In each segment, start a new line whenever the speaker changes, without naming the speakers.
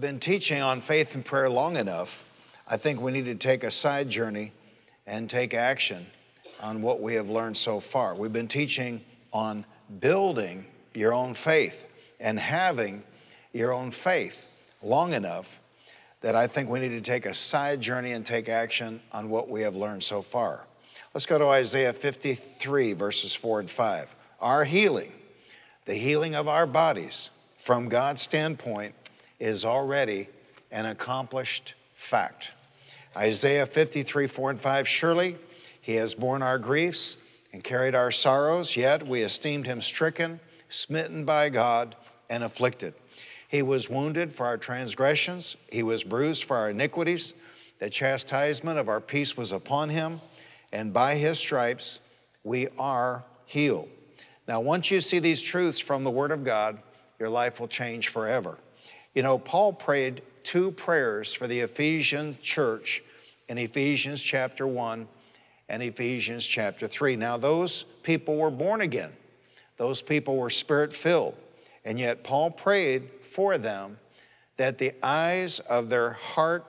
I've been teaching on faith and prayer long enough. I think we need to take a side journey and take action on what we have learned so far. We've been teaching on building your own faith and having your own faith long enough that I think we need to take a side journey and take action on what we have learned so far. Let's go to Isaiah 53, verses 4 and 5. Our healing, the healing of our bodies, from God's standpoint, is already an accomplished fact. Isaiah 53, 4 and 5 Surely he has borne our griefs and carried our sorrows, yet we esteemed him stricken, smitten by God, and afflicted. He was wounded for our transgressions, he was bruised for our iniquities. The chastisement of our peace was upon him, and by his stripes we are healed. Now, once you see these truths from the Word of God, your life will change forever. You know, Paul prayed two prayers for the Ephesian church in Ephesians chapter 1 and Ephesians chapter 3. Now, those people were born again, those people were spirit filled, and yet Paul prayed for them that the eyes of their heart,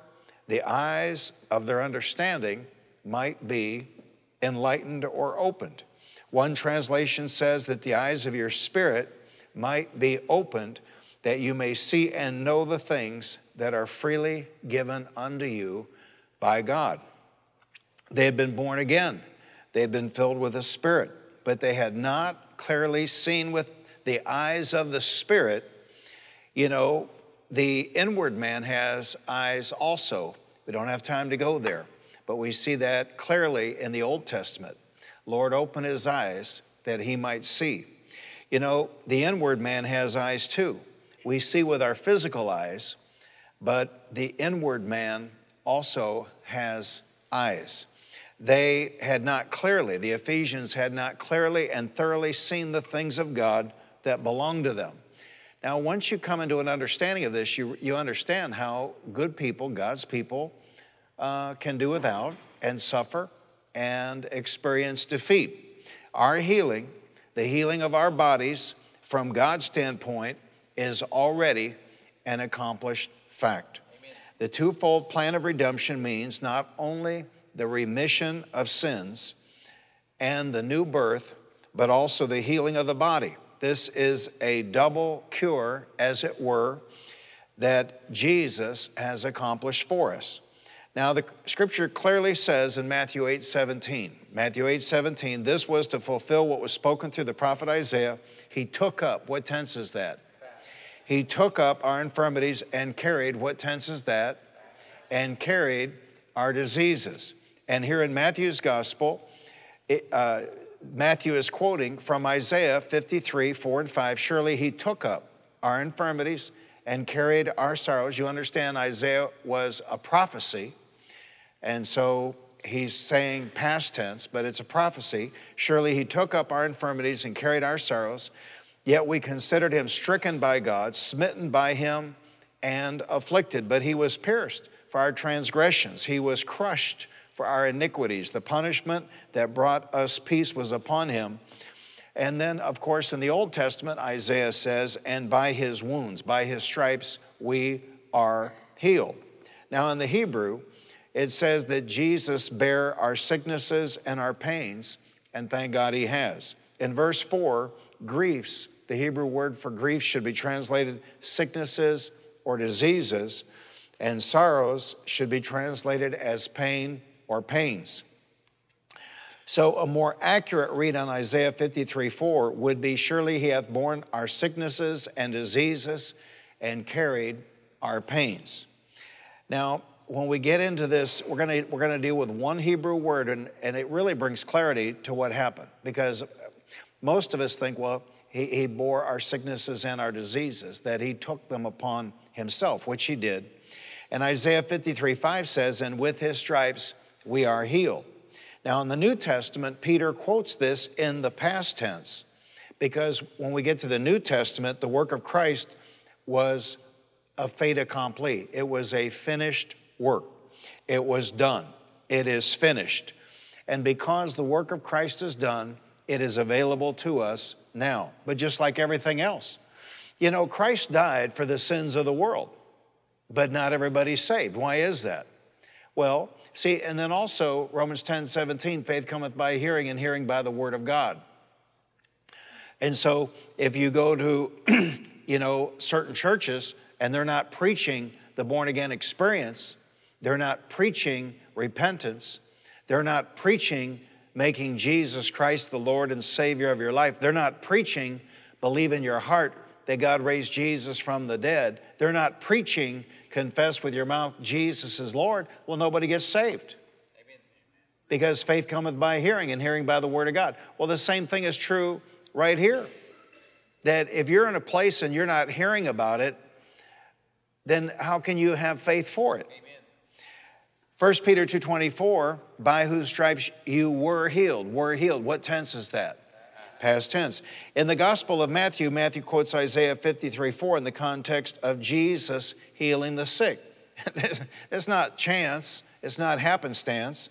the eyes of their understanding might be enlightened or opened. One translation says that the eyes of your spirit might be opened that you may see and know the things that are freely given unto you by God. They had been born again, they had been filled with the Spirit, but they had not clearly seen with the eyes of the Spirit. You know, the inward man has eyes also. We don't have time to go there, but we see that clearly in the Old Testament. Lord, open his eyes that he might see. You know, the inward man has eyes too. We see with our physical eyes, but the inward man also has eyes. They had not clearly, the Ephesians had not clearly and thoroughly seen the things of God that belong to them. Now, once you come into an understanding of this, you, you understand how good people, God's people, uh, can do without and suffer and experience defeat. Our healing, the healing of our bodies from God's standpoint, is already an accomplished fact. Amen. The twofold plan of redemption means not only the remission of sins and the new birth, but also the healing of the body. This is a double cure, as it were, that Jesus has accomplished for us. Now, the scripture clearly says in Matthew 8 17, Matthew 8 17, this was to fulfill what was spoken through the prophet Isaiah. He took up, what tense is that? He took up our infirmities and carried, what tense is that? And carried our diseases. And here in Matthew's gospel, it, uh, Matthew is quoting from Isaiah 53, 4 and 5. Surely he took up our infirmities and carried our sorrows. You understand, Isaiah was a prophecy. And so he's saying past tense, but it's a prophecy. Surely he took up our infirmities and carried our sorrows. Yet we considered him stricken by God, smitten by him, and afflicted. But he was pierced for our transgressions, he was crushed for our iniquities. The punishment that brought us peace was upon him. And then, of course, in the Old Testament, Isaiah says, and by his wounds, by his stripes, we are healed. Now, in the Hebrew, it says that Jesus bare our sicknesses and our pains, and thank God he has. In verse 4, griefs, the Hebrew word for grief should be translated sicknesses or diseases, and sorrows should be translated as pain or pains. So, a more accurate read on Isaiah 53 4 would be Surely he hath borne our sicknesses and diseases and carried our pains. Now, when we get into this, we're to we're gonna deal with one Hebrew word, and, and it really brings clarity to what happened because most of us think, well, he, he bore our sicknesses and our diseases, that he took them upon himself, which he did. And Isaiah 53 5 says, And with his stripes we are healed. Now, in the New Testament, Peter quotes this in the past tense because when we get to the New Testament, the work of Christ was a fait accompli. It was a finished work. It was done. It is finished. And because the work of Christ is done, it is available to us now. But just like everything else, you know, Christ died for the sins of the world. but not everybody's saved. Why is that? Well, see, and then also Romans 10 17, faith cometh by hearing, and hearing by the word of God. And so if you go to, you know, certain churches and they're not preaching the born again experience, they're not preaching repentance, they're not preaching making Jesus Christ the Lord and Savior of your life, they're not preaching believe in your heart that God raised Jesus from the dead. They're not preaching, confess with your mouth Jesus is Lord. Well, nobody gets saved. Because faith cometh by hearing, and hearing by the word of God. Well, the same thing is true right here. That if you're in a place and you're not hearing about it, then how can you have faith for it? Amen. 1 Peter 2:24, by whose stripes you were healed. Were healed. What tense is that? Past tense. In the Gospel of Matthew, Matthew quotes Isaiah 53:4 in the context of Jesus healing the sick. It's not chance, it's not happenstance.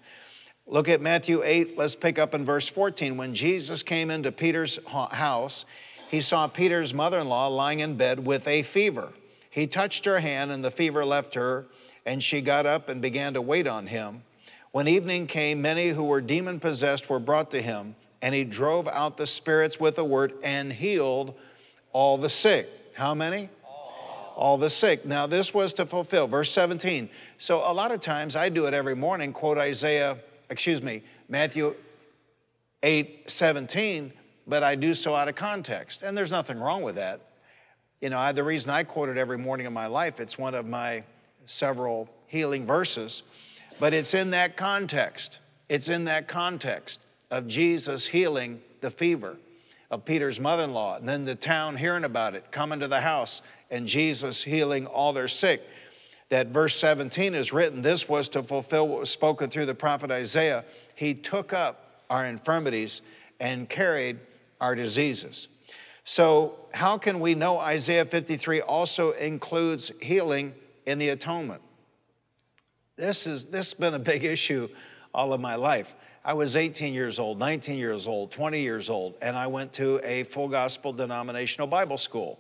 Look at Matthew 8, let's pick up in verse 14. When Jesus came into Peter's house, he saw Peter's mother in law lying in bed with a fever. He touched her hand, and the fever left her, and she got up and began to wait on him. When evening came, many who were demon possessed were brought to him and he drove out the spirits with a word and healed all the sick. How many? All. the sick. Now, this was to fulfill, verse 17. So, a lot of times I do it every morning, quote Isaiah, excuse me, Matthew 8 17, but I do so out of context. And there's nothing wrong with that. You know, I, the reason I quote it every morning in my life, it's one of my several healing verses, but it's in that context. It's in that context of Jesus healing the fever of Peter's mother in law, and then the town hearing about it, coming to the house, and Jesus healing all their sick. That verse 17 is written, this was to fulfill what was spoken through the prophet Isaiah. He took up our infirmities and carried our diseases. So, how can we know Isaiah 53 also includes healing in the atonement? This, is, this has been a big issue all of my life. I was 18 years old, 19 years old, 20 years old, and I went to a full gospel denominational Bible school.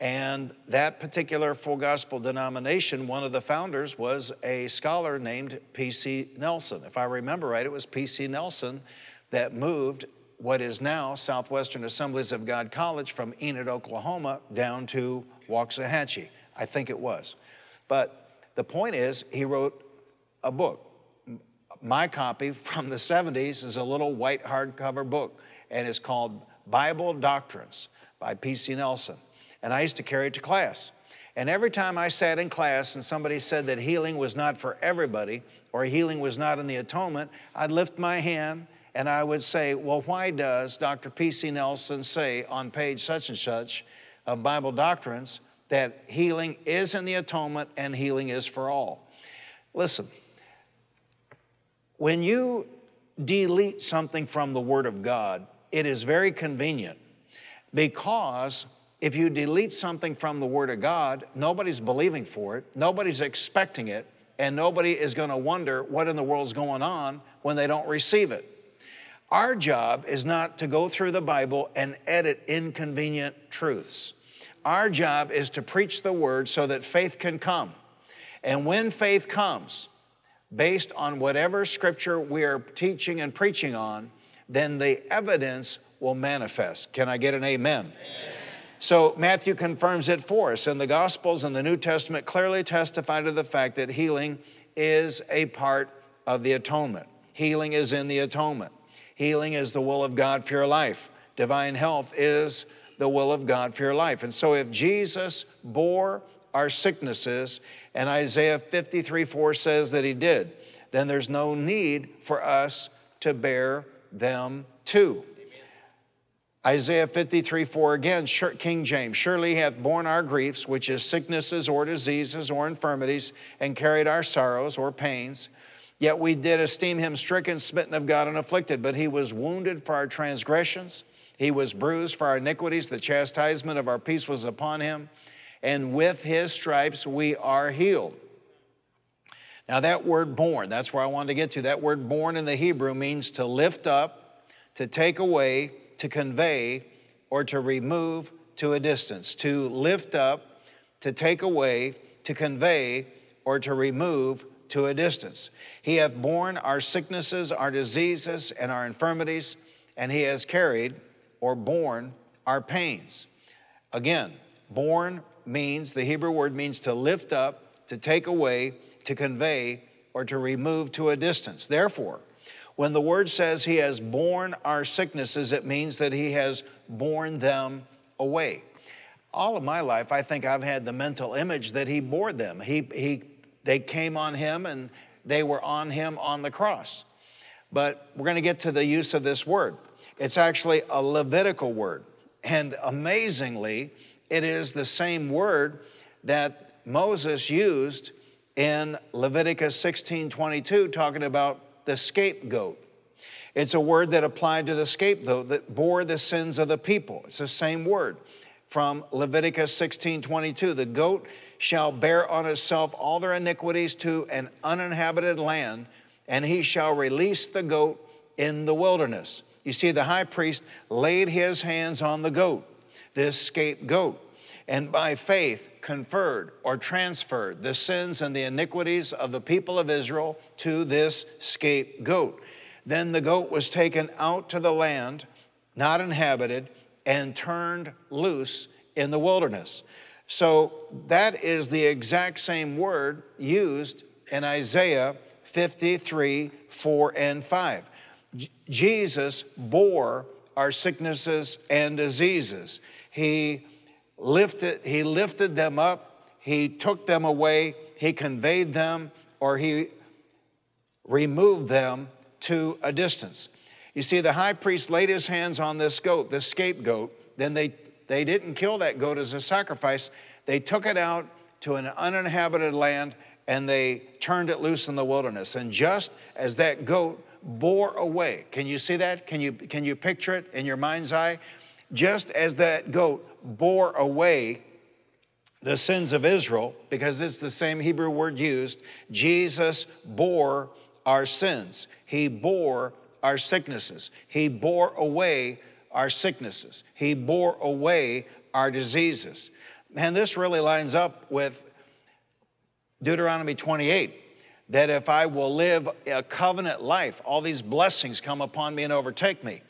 And that particular full gospel denomination, one of the founders was a scholar named P.C. Nelson. If I remember right, it was P.C. Nelson that moved what is now Southwestern Assemblies of God College from Enid, Oklahoma, down to Waxahachie. I think it was. But the point is, he wrote a book my copy from the 70s is a little white hardcover book, and it's called Bible Doctrines by P.C. Nelson. And I used to carry it to class. And every time I sat in class and somebody said that healing was not for everybody or healing was not in the atonement, I'd lift my hand and I would say, Well, why does Dr. P.C. Nelson say on page such and such of Bible Doctrines that healing is in the atonement and healing is for all? Listen, when you delete something from the Word of God, it is very convenient because if you delete something from the Word of God, nobody's believing for it, nobody's expecting it, and nobody is going to wonder what in the world's going on when they don't receive it. Our job is not to go through the Bible and edit inconvenient truths. Our job is to preach the Word so that faith can come. And when faith comes, based on whatever scripture we're teaching and preaching on, then the evidence will manifest. Can I get an amen? amen? So Matthew confirms it for us, and the Gospels and the New Testament clearly testify to the fact that healing is a part of the atonement. Healing is in the atonement. Healing is the will of God for your life. Divine health is the will of God for your life. And so if Jesus bore our sicknesses, and Isaiah 53 4 says that he did, then there's no need for us to bear them too. Isaiah 53 4 again, King James, surely he hath borne our griefs, which is sicknesses or diseases or infirmities, and carried our sorrows or pains. Yet we did esteem him stricken, smitten of God, and afflicted. But he was wounded for our transgressions, he was bruised for our iniquities. The chastisement of our peace was upon him and with his stripes we are healed. Now, that word borne, that's where I wanted to get to. That word borne in the Hebrew means to lift up, to take away, to convey, or to remove to a distance. To lift up, to take away, to convey, or to remove to a distance. He hath borne our sicknesses, our diseases, and our infirmities, and he has carried or borne our pains. Again, borne means, the Hebrew word means to lift up, to take away, to convey, or to remove to a distance. Therefore, when the word says he has borne our sicknesses, it means that he has borne them away. All of my life, I think I've had the mental image that he bore them. He, he, they came on him and they were on him on the cross. But we're going to get to the use of this word. It's actually a Levitical word. And amazingly, it is the same word that Moses used in Leviticus 16 22, talking about the scapegoat. It's a word that applied to the scapegoat that bore the sins of the people. It's the same word from Leviticus 16 22. The goat shall bear on itself all their iniquities to an uninhabited land, and he shall release the goat in the wilderness. You see, the high priest laid his hands on the goat, this scapegoat, and by faith conferred or transferred the sins and the iniquities of the people of Israel to this scapegoat. Then the goat was taken out to the land, not inhabited, and turned loose in the wilderness. So that is the exact same word used in Isaiah 53 4 and 5. Jesus bore our sicknesses and diseases. He lifted, he lifted them up, he took them away, he conveyed them, or he removed them to a distance. You see, the high priest laid his hands on this goat, this scapegoat. Then they, they didn't kill that goat as a sacrifice. They took it out to an uninhabited land and they turned it loose in the wilderness. And just as that goat bore away, can you see that? Can you, can you picture it in your mind's eye? Just as that goat bore away the sins of Israel, because it's the same Hebrew word used, Jesus bore our sins. He bore our sicknesses. He bore away our sicknesses. He bore away our diseases. And this really lines up with Deuteronomy 28 that if I will live a covenant life, all these blessings come upon me and overtake me.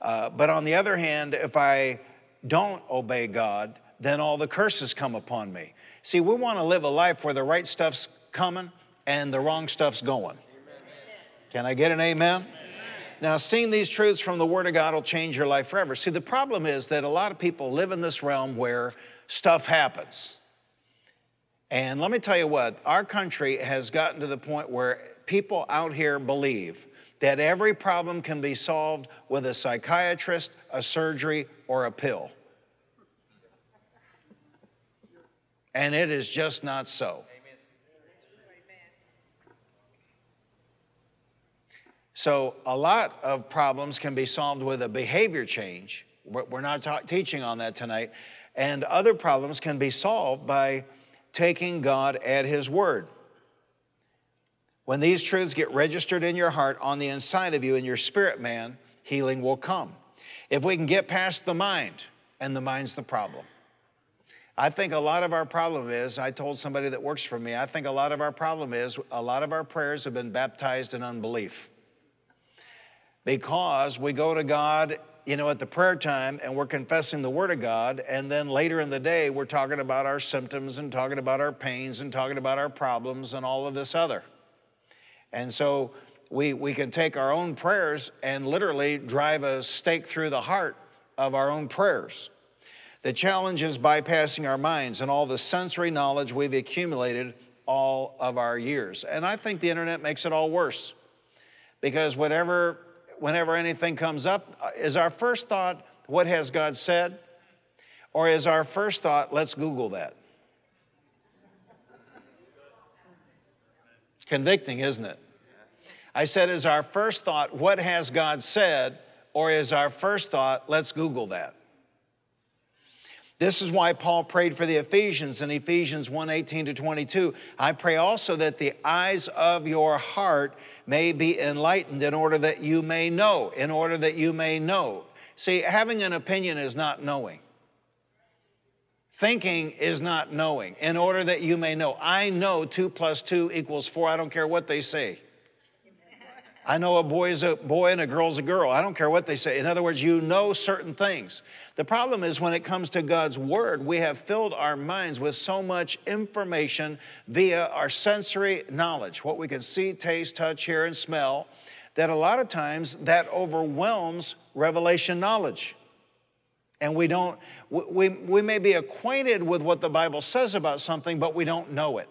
Uh, but on the other hand, if I don't obey God, then all the curses come upon me. See, we want to live a life where the right stuff's coming and the wrong stuff's going. Can I get an amen? amen? Now, seeing these truths from the Word of God will change your life forever. See, the problem is that a lot of people live in this realm where stuff happens. And let me tell you what, our country has gotten to the point where people out here believe that every problem can be solved with a psychiatrist, a surgery, or a pill. And it is just not so. So, a lot of problems can be solved with a behavior change. We're not ta- teaching on that tonight. And other problems can be solved by taking God at His word. When these truths get registered in your heart, on the inside of you, in your spirit man, healing will come. If we can get past the mind, and the mind's the problem. I think a lot of our problem is, I told somebody that works for me, I think a lot of our problem is a lot of our prayers have been baptized in unbelief. Because we go to God, you know, at the prayer time and we're confessing the Word of God, and then later in the day we're talking about our symptoms and talking about our pains and talking about our problems and all of this other. And so we, we can take our own prayers and literally drive a stake through the heart of our own prayers. The challenge is bypassing our minds and all the sensory knowledge we've accumulated all of our years. And I think the internet makes it all worse because whatever, whenever anything comes up, uh, is our first thought, what has God said? Or is our first thought, let's Google that? Convicting, isn't it? I said, is our first thought, what has God said? Or is our first thought, let's Google that? This is why Paul prayed for the Ephesians in Ephesians 1 18 to 22. I pray also that the eyes of your heart may be enlightened in order that you may know, in order that you may know. See, having an opinion is not knowing. Thinking is not knowing, in order that you may know. I know two plus two equals four. I don't care what they say. I know a boy is a boy and a girl's a girl. I don't care what they say. In other words, you know certain things. The problem is when it comes to God's Word, we have filled our minds with so much information via our sensory knowledge, what we can see, taste, touch, hear, and smell, that a lot of times that overwhelms revelation knowledge. And we don't, we, we may be acquainted with what the Bible says about something, but we don't know it.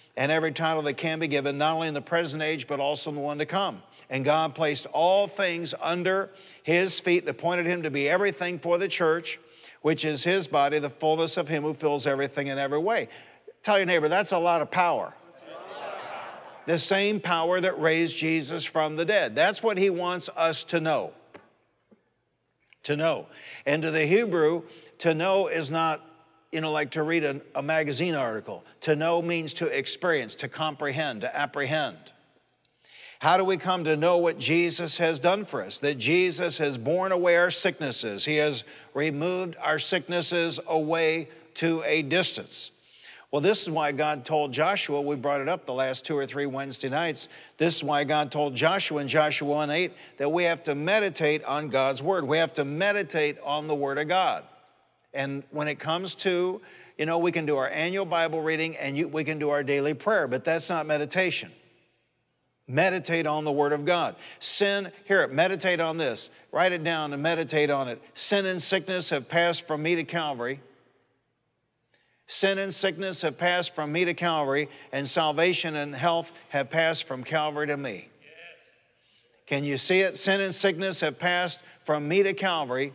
and every title that can be given, not only in the present age, but also in the one to come. And God placed all things under his feet and appointed him to be everything for the church, which is his body, the fullness of him who fills everything in every way. Tell your neighbor, that's a lot of power. The same power that raised Jesus from the dead. That's what he wants us to know. To know. And to the Hebrew, to know is not you know, like to read a, a magazine article. To know means to experience, to comprehend, to apprehend. How do we come to know what Jesus has done for us? That Jesus has borne away our sicknesses. He has removed our sicknesses away to a distance. Well, this is why God told Joshua, we brought it up the last two or three Wednesday nights. This is why God told Joshua in Joshua 1 8 that we have to meditate on God's word. We have to meditate on the word of God. And when it comes to, you know, we can do our annual Bible reading and you, we can do our daily prayer, but that's not meditation. Meditate on the Word of God. Sin, hear it, meditate on this. Write it down and meditate on it. Sin and sickness have passed from me to Calvary. Sin and sickness have passed from me to Calvary, and salvation and health have passed from Calvary to me. Can you see it? Sin and sickness have passed from me to Calvary,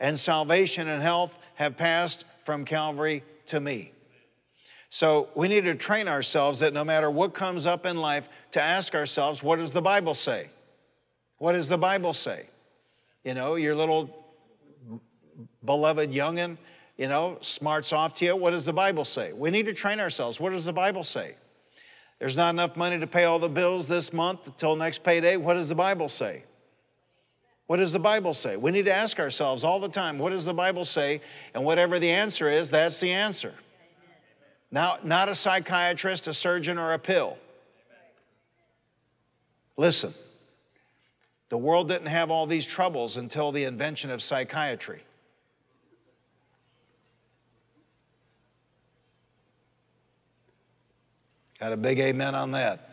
and salvation and health have passed from Calvary to me. So we need to train ourselves that no matter what comes up in life, to ask ourselves, what does the Bible say? What does the Bible say? You know, your little beloved youngin', you know, smarts off to you. What does the Bible say? We need to train ourselves. What does the Bible say? There's not enough money to pay all the bills this month until next payday. What does the Bible say? What does the Bible say? We need to ask ourselves all the time, what does the Bible say? And whatever the answer is, that's the answer. Now, not a psychiatrist, a surgeon, or a pill. Listen, the world didn't have all these troubles until the invention of psychiatry. Got a big amen on that.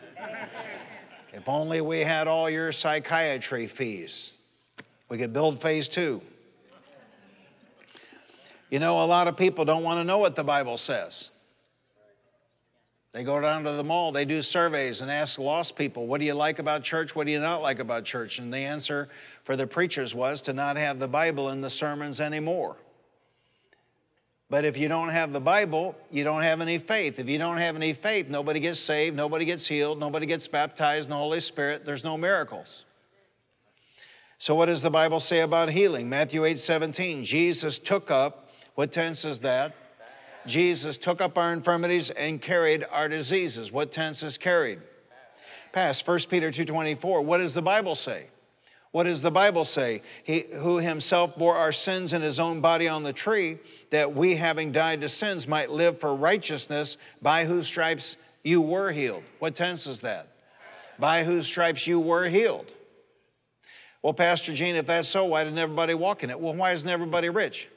if only we had all your psychiatry fees. We could build phase two. You know, a lot of people don't want to know what the Bible says. They go down to the mall, they do surveys and ask lost people, What do you like about church? What do you not like about church? And the answer for the preachers was to not have the Bible in the sermons anymore. But if you don't have the Bible, you don't have any faith. If you don't have any faith, nobody gets saved, nobody gets healed, nobody gets baptized in the Holy Spirit, there's no miracles. So, what does the Bible say about healing? Matthew 8 17. Jesus took up, what tense is that? Jesus took up our infirmities and carried our diseases. What tense is carried? Past. 1 Peter 2:24. What does the Bible say? What does the Bible say? He who himself bore our sins in his own body on the tree, that we having died to sins might live for righteousness, by whose stripes you were healed. What tense is that? By whose stripes you were healed. Well, Pastor Gene, if that's so, why didn't everybody walk in it? Well, why isn't everybody rich?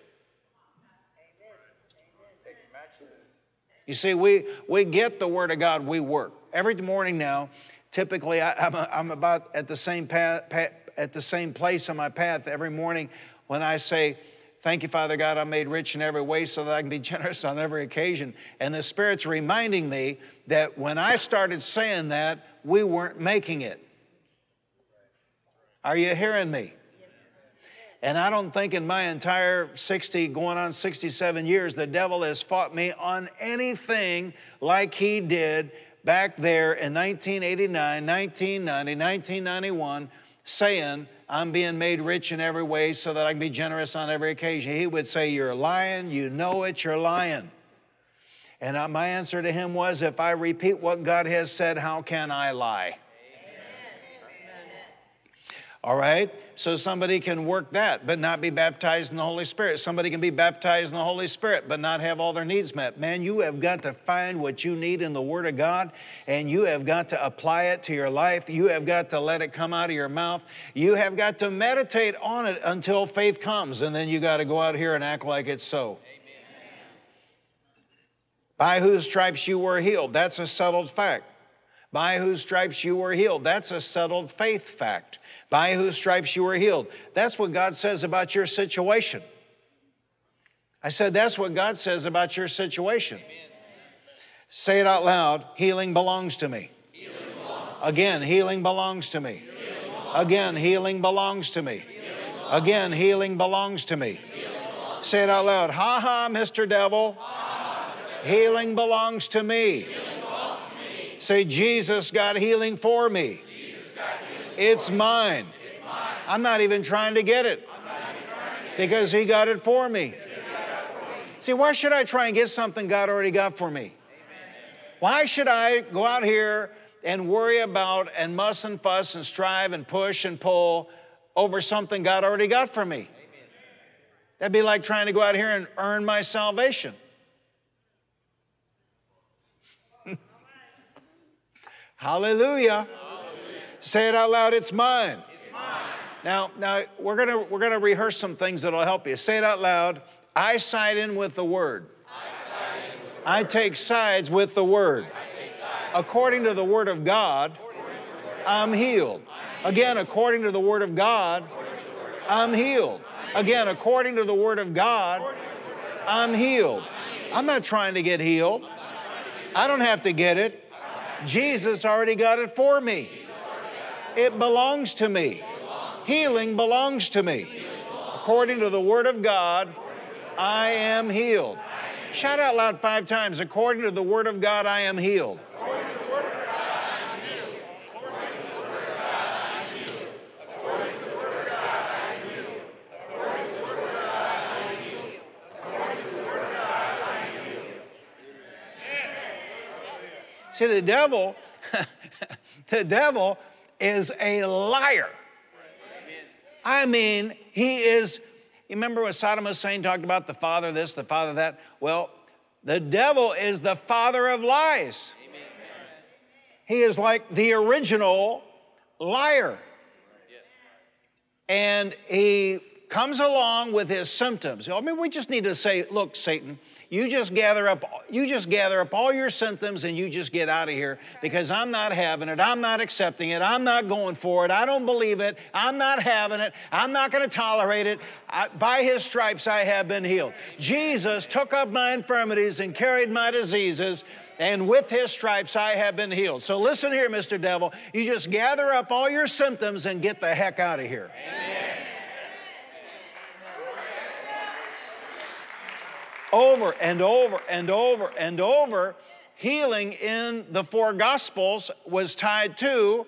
You see, we, we get the Word of God, we work. Every morning now, typically I, am I'm about at the, same path, path, at the same place on my path every morning when I say, Thank you, Father God, I'm made rich in every way so that I can be generous on every occasion. And the Spirit's reminding me that when I started saying that, we weren't making it. Are you hearing me? And I don't think in my entire 60, going on 67 years, the devil has fought me on anything like he did back there in 1989, 1990, 1991 saying, I'm being made rich in every way so that I can be generous on every occasion. He would say, You're lying, you know it, you're lying. And my answer to him was, If I repeat what God has said, how can I lie? All right? So somebody can work that, but not be baptized in the Holy Spirit. Somebody can be baptized in the Holy Spirit, but not have all their needs met. Man, you have got to find what you need in the Word of God, and you have got to apply it to your life. You have got to let it come out of your mouth. You have got to meditate on it until faith comes, and then you got to go out here and act like it's so. By whose stripes you were healed. That's a settled fact. By whose stripes you were healed. That's a settled faith fact by whose stripes you were healed. That's what God says about your situation. I said, that's what God says about your situation. Amen. Say it out loud healing belongs to me. Again, healing belongs to me. Again, healing belongs to me. Again, healing belongs to me. Say it out loud. Ha ha, Mr. Devil. Healing belongs to me. Say, Jesus got healing for me. It's mine. I'm not even trying to get it because He got it for me. See, why should I try and get something God already got for me? Why should I go out here and worry about and muss and fuss and strive and push and pull over something God already got for me? That'd be like trying to go out here and earn my salvation. Hallelujah. Say it out loud, it's mine. It's mine. Now, now we're gonna we're gonna rehearse some things that'll help you. Say it out loud. I side in with the word. I, take sides with the word. According to the word of God, I'm healed. Again, according to the word of God, I'm healed. Again, according to the word of God, I'm healed. I'm not trying to get healed. I don't have to get it. Jesus already got it for me. It belongs to me. Healing belongs to me. According to the Word of God, I am healed. Shout out loud five times. According to the Word of God, I am healed. See, the devil, the devil is a liar. I mean, he is. You remember what Saddam Hussein talked about the father this, the father that? Well, the devil is the father of lies. He is like the original liar. And he comes along with his symptoms. I mean, we just need to say, look, Satan, you just gather up you just gather up all your symptoms and you just get out of here because I'm not having it. I'm not accepting it. I'm not going for it. I don't believe it. I'm not having it. I'm not going to tolerate it. I, by his stripes I have been healed. Jesus took up my infirmities and carried my diseases and with his stripes I have been healed. So listen here, Mr. Devil. You just gather up all your symptoms and get the heck out of here. Amen. Over and over and over and over, healing in the four Gospels was tied to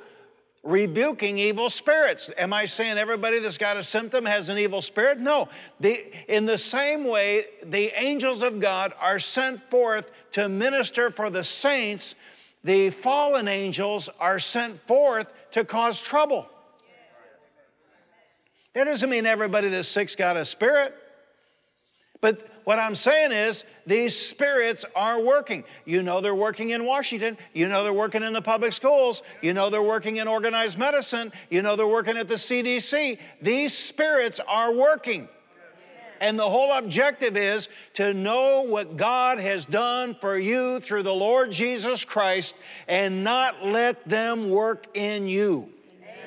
rebuking evil spirits. Am I saying everybody that's got a symptom has an evil spirit? No. The, in the same way, the angels of God are sent forth to minister for the saints, the fallen angels are sent forth to cause trouble. That doesn't mean everybody that's sick's got a spirit. But what I'm saying is, these spirits are working. You know they're working in Washington. You know they're working in the public schools. You know they're working in organized medicine. You know they're working at the CDC. These spirits are working. And the whole objective is to know what God has done for you through the Lord Jesus Christ and not let them work in you. Amen.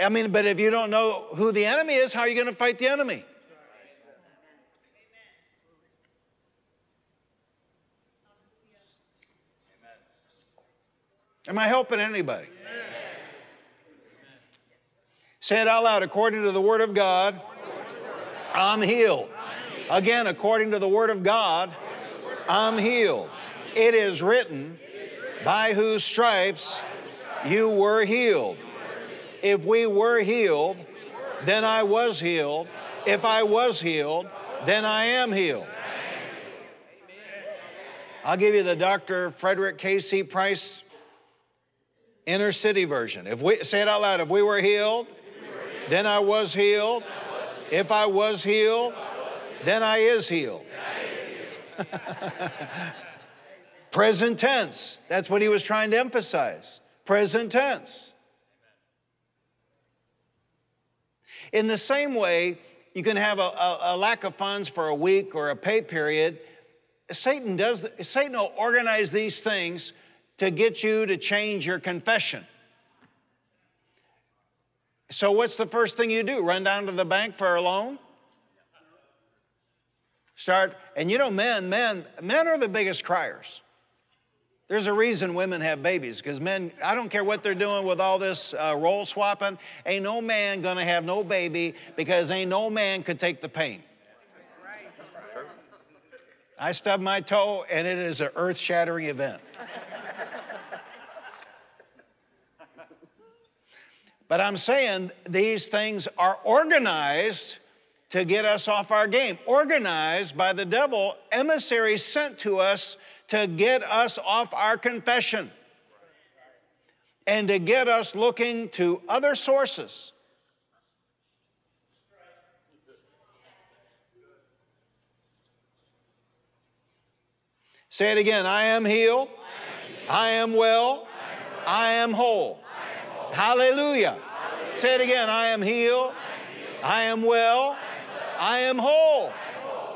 I mean, but if you don't know who the enemy is, how are you going to fight the enemy? Am I helping anybody? Say it out loud. According to the Word of God, I'm healed. Again, according to the Word of God, I'm healed. It is written, by whose stripes you were healed. If we were healed, then I was healed. If I was healed, then I am healed. I'll give you the Dr. Frederick K.C. Price inner city version. If we say it out loud, if we were healed, then I was healed. If I was healed, then I is healed. Present tense. That's what he was trying to emphasize. Present tense. In the same way, you can have a, a, a, lack of funds for a week or a pay period. Satan does, Satan will organize these things to get you to change your confession. So, what's the first thing you do? Run down to the bank for a loan? Start, and you know, men, men, men are the biggest criers. There's a reason women have babies because men, I don't care what they're doing with all this uh, role swapping, ain't no man gonna have no baby because ain't no man could take the pain. I stubbed my toe and it is an earth shattering event. But I'm saying these things are organized to get us off our game, organized by the devil, emissaries sent to us to get us off our confession and to get us looking to other sources. Say it again. I am healed, I am well, I am whole. Hallelujah. Say it again I am healed, I am well, I am whole.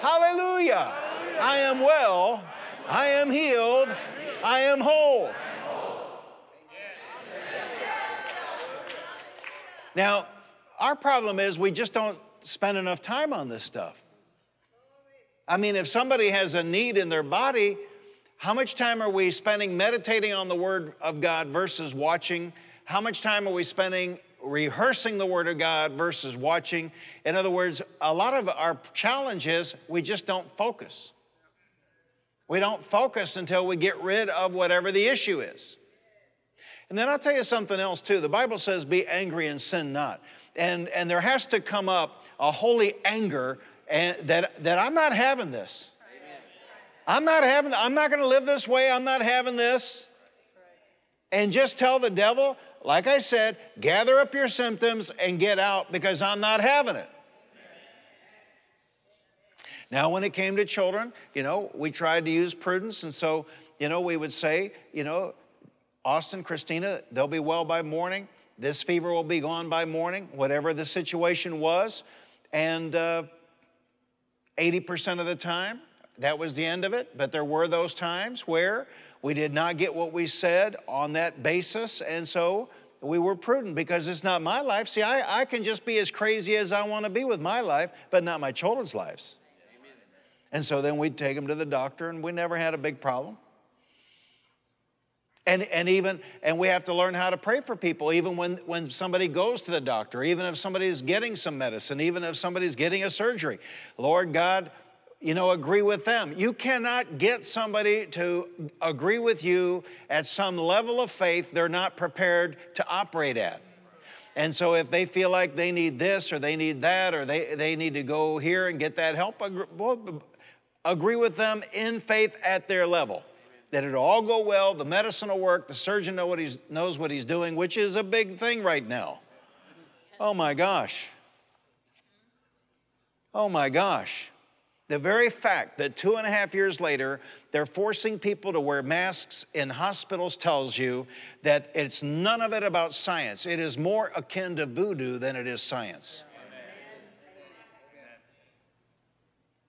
Hallelujah. I am well, I am healed. I am whole. Now, our problem is we just don't spend enough time on this stuff. I mean, if somebody has a need in their body, how much time are we spending meditating on the Word of God versus watching? How much time are we spending rehearsing the Word of God versus watching? In other words, a lot of our challenge is we just don't focus. We don't focus until we get rid of whatever the issue is. And then I'll tell you something else too. The Bible says, be angry and sin not. And, and there has to come up a holy anger and that, that I'm not having this. I'm not having, I'm not gonna live this way, I'm not having this. And just tell the devil, like I said, gather up your symptoms and get out because I'm not having it. Now, when it came to children, you know, we tried to use prudence, and so, you know, we would say, you know, Austin, Christina, they'll be well by morning. This fever will be gone by morning, whatever the situation was. And uh, 80% of the time, that was the end of it. But there were those times where we did not get what we said on that basis. And so we were prudent because it's not my life. See, I, I can just be as crazy as I want to be with my life, but not my children's lives. And so then we'd take them to the doctor, and we never had a big problem. And, and even and we have to learn how to pray for people even when, when somebody goes to the doctor even if somebody's getting some medicine even if somebody's getting a surgery lord god you know agree with them you cannot get somebody to agree with you at some level of faith they're not prepared to operate at and so if they feel like they need this or they need that or they, they need to go here and get that help agree with them in faith at their level. That it'll all go well, the medicine will work, the surgeon know what he's, knows what he's doing, which is a big thing right now. Oh my gosh. Oh my gosh. The very fact that two and a half years later, they're forcing people to wear masks in hospitals tells you that it's none of it about science. It is more akin to voodoo than it is science.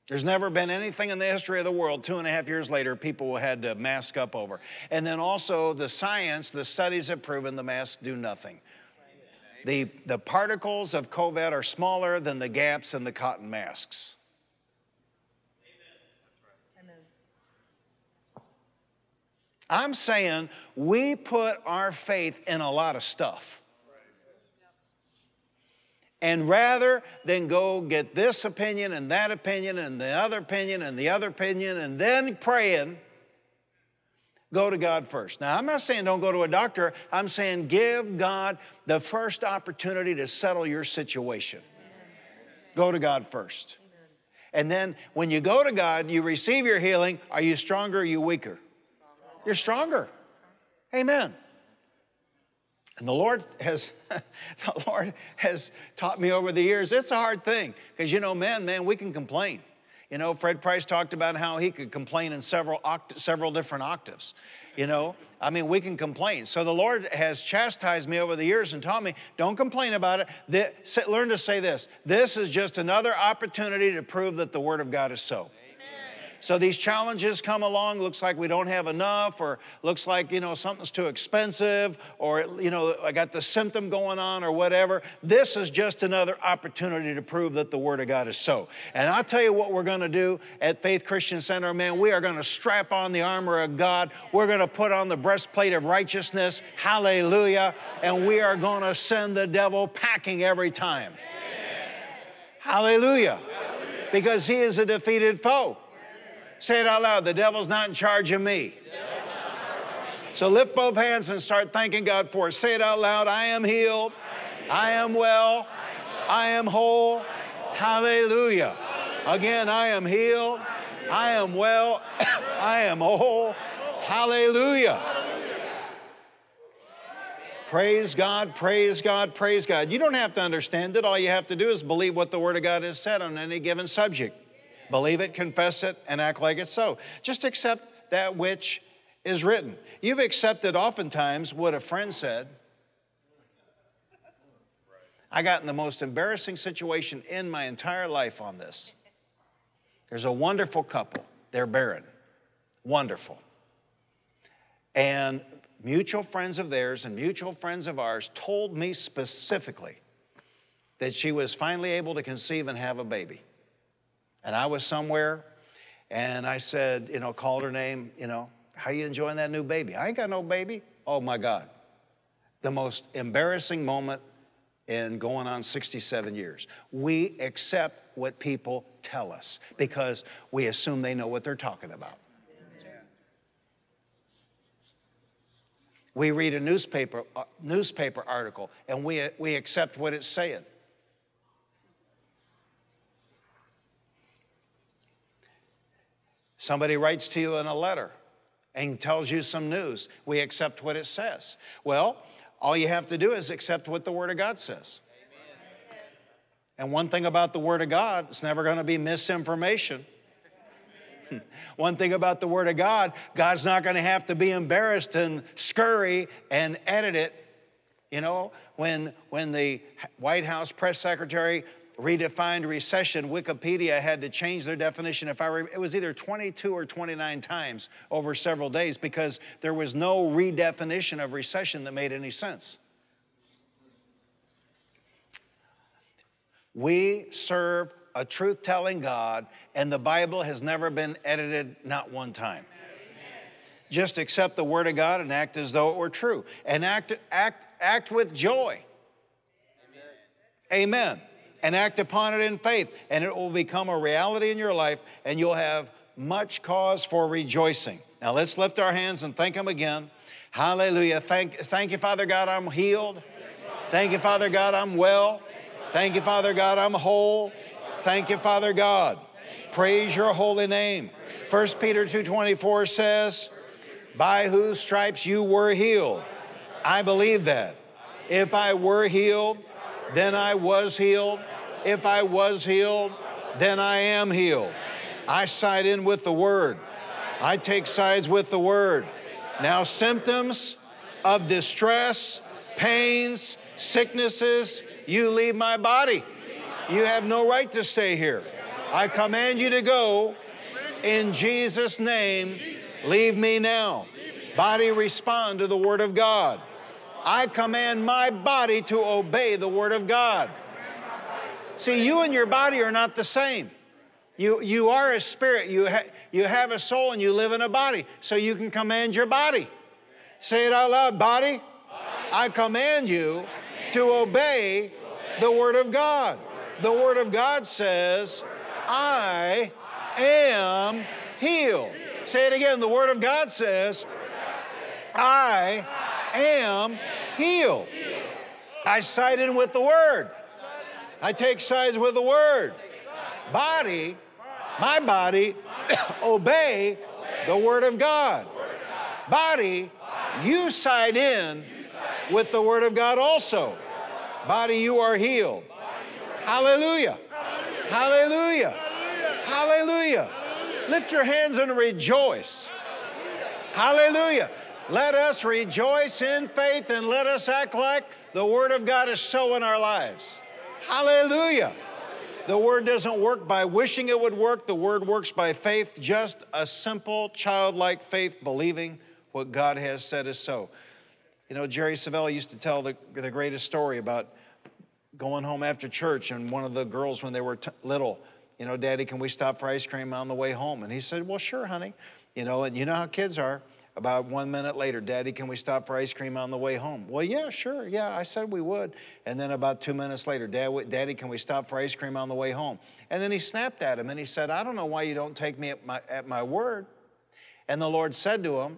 There's never been anything in the history of the world, two and a half years later, people had to mask up over. And then also the science, the studies have proven the masks do nothing. The, the particles of COVID are smaller than the gaps in the cotton masks. I'm saying we put our faith in a lot of stuff. And rather than go get this opinion and that opinion and the other opinion and the other opinion and then praying, Go to God first. Now, I'm not saying don't go to a doctor. I'm saying give God the first opportunity to settle your situation. Go to God first. And then when you go to God, you receive your healing. Are you stronger or are you weaker? You're stronger. Amen. And the Lord has the Lord has taught me over the years, it's a hard thing. Because you know, man, man, we can complain. You know, Fred Price talked about how he could complain in several, oct- several different octaves. You know, I mean, we can complain. So the Lord has chastised me over the years and taught me, don't complain about it. Learn to say this this is just another opportunity to prove that the Word of God is so. So these challenges come along, looks like we don't have enough, or looks like, you know, something's too expensive, or, you know, I got the symptom going on, or whatever. This is just another opportunity to prove that the Word of God is so. And I'll tell you what we're going to do at Faith Christian Center, man. We are going to strap on the armor of God. We're going to put on the breastplate of righteousness. Hallelujah. And we are going to send the devil packing every time. Hallelujah. Because he is a defeated foe. Say it out loud the devil's not in charge of me. So lift both hands and start thanking God for it. Say it out loud I am healed. I am well. I am whole. Hallelujah. Again, I am healed. I am well. I am whole. Hallelujah. Praise God, praise God, praise God. You don't have to understand it. All you have to do is believe what the Word of God has said on any given subject. Believe it, confess it, and act like it's so. Just accept that which is written. You've accepted oftentimes what a friend said. I got in the most embarrassing situation in my entire life on this. There's a wonderful couple, they're barren. Wonderful. And mutual friends of theirs and mutual friends of ours told me specifically that she was finally able to conceive and have a baby and I was somewhere and I said, you know, called her name, you know, how you enjoying that new baby? I ain't got no baby. Oh my God. The most embarrassing moment in going on 67 years. We accept what people tell us because we assume they know what they're talking about. We read a newspaper, uh, newspaper article and we, we accept what it's saying. Somebody writes to you in a letter and tells you some news. We accept what it says. Well, all you have to do is accept what the Word of God says. Amen. And one thing about the Word of God, it's never going to be misinformation. one thing about the Word of God, God's not going to have to be embarrassed and scurry and edit it. You know, when, when the White House press secretary redefined recession, Wikipedia had to change their definition. If I re- it was either 22 or 29 times over several days because there was no redefinition of recession that made any sense. We serve a truth telling God, and the Bible has never been edited, not one time. Just accept the Word of God and act as though it were true, and act, act, act with joy. Amen. Amen and act upon it in faith, and it will become a reality in your life, and you'll have much cause for rejoicing. Now let's lift our hands and thank Him again. Hallelujah. Thank, thank you, Father God, I'm healed. Thank you, Father God, I'm well. Thank you, Father God, I'm whole. Thank you, Father God. Praise your holy name. 1 Peter 2:24 says, "By whose stripes you were healed." I believe that. If I were healed, then I was healed. If I was healed, then I am healed. I side in with the word. I take sides with the word. Now, symptoms of distress, pains, sicknesses, you leave my body. You have no right to stay here. I command you to go in Jesus' name. Leave me now. Body, respond to the word of God. I command my body to obey the word of God. See, you and your body are not the same. You, you are a spirit, you, ha- you have a soul, and you live in a body. So you can command your body. Say it out loud body, I command you to obey the Word of God. The Word of God says, I am healed. Say it again. The Word of God says, I am healed. I in with the word. I take sides with the word. Body, my body, obey the word of God. Body, you side in with the word of God also. Body, you are healed. Hallelujah. Hallelujah. Hallelujah. Lift your hands and rejoice. Hallelujah. Let us rejoice in faith and let us act like the Word of God is so in our lives. Hallelujah. The Word doesn't work by wishing it would work, the Word works by faith, just a simple childlike faith, believing what God has said is so. You know, Jerry Savelle used to tell the, the greatest story about going home after church, and one of the girls, when they were t- little, you know, Daddy, can we stop for ice cream on the way home? And he said, Well, sure, honey. You know, and you know how kids are. About one minute later, Daddy, can we stop for ice cream on the way home? Well, yeah, sure. Yeah, I said we would. And then about two minutes later, Dad, Daddy, can we stop for ice cream on the way home? And then he snapped at him and he said, I don't know why you don't take me at my, at my word. And the Lord said to him,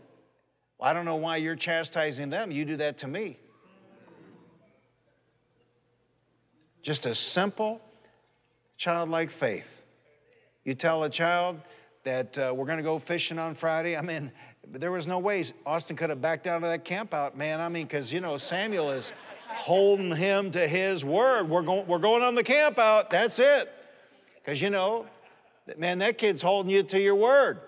I don't know why you're chastising them. You do that to me. Just a simple, childlike faith. You tell a child that uh, we're going to go fishing on Friday. I mean, there was no way Austin could have backed out of that camp out, man. I mean, because, you know, Samuel is holding him to his word. We're going, we're going on the camp out. That's it. Because, you know, man, that kid's holding you to your word.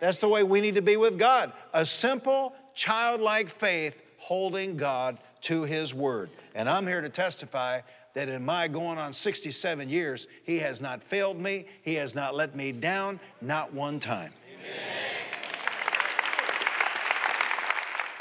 That's the way we need to be with God. A simple, childlike faith holding God to his word. And I'm here to testify that in my going on 67 years, he has not failed me, he has not let me down, not one time. Amen.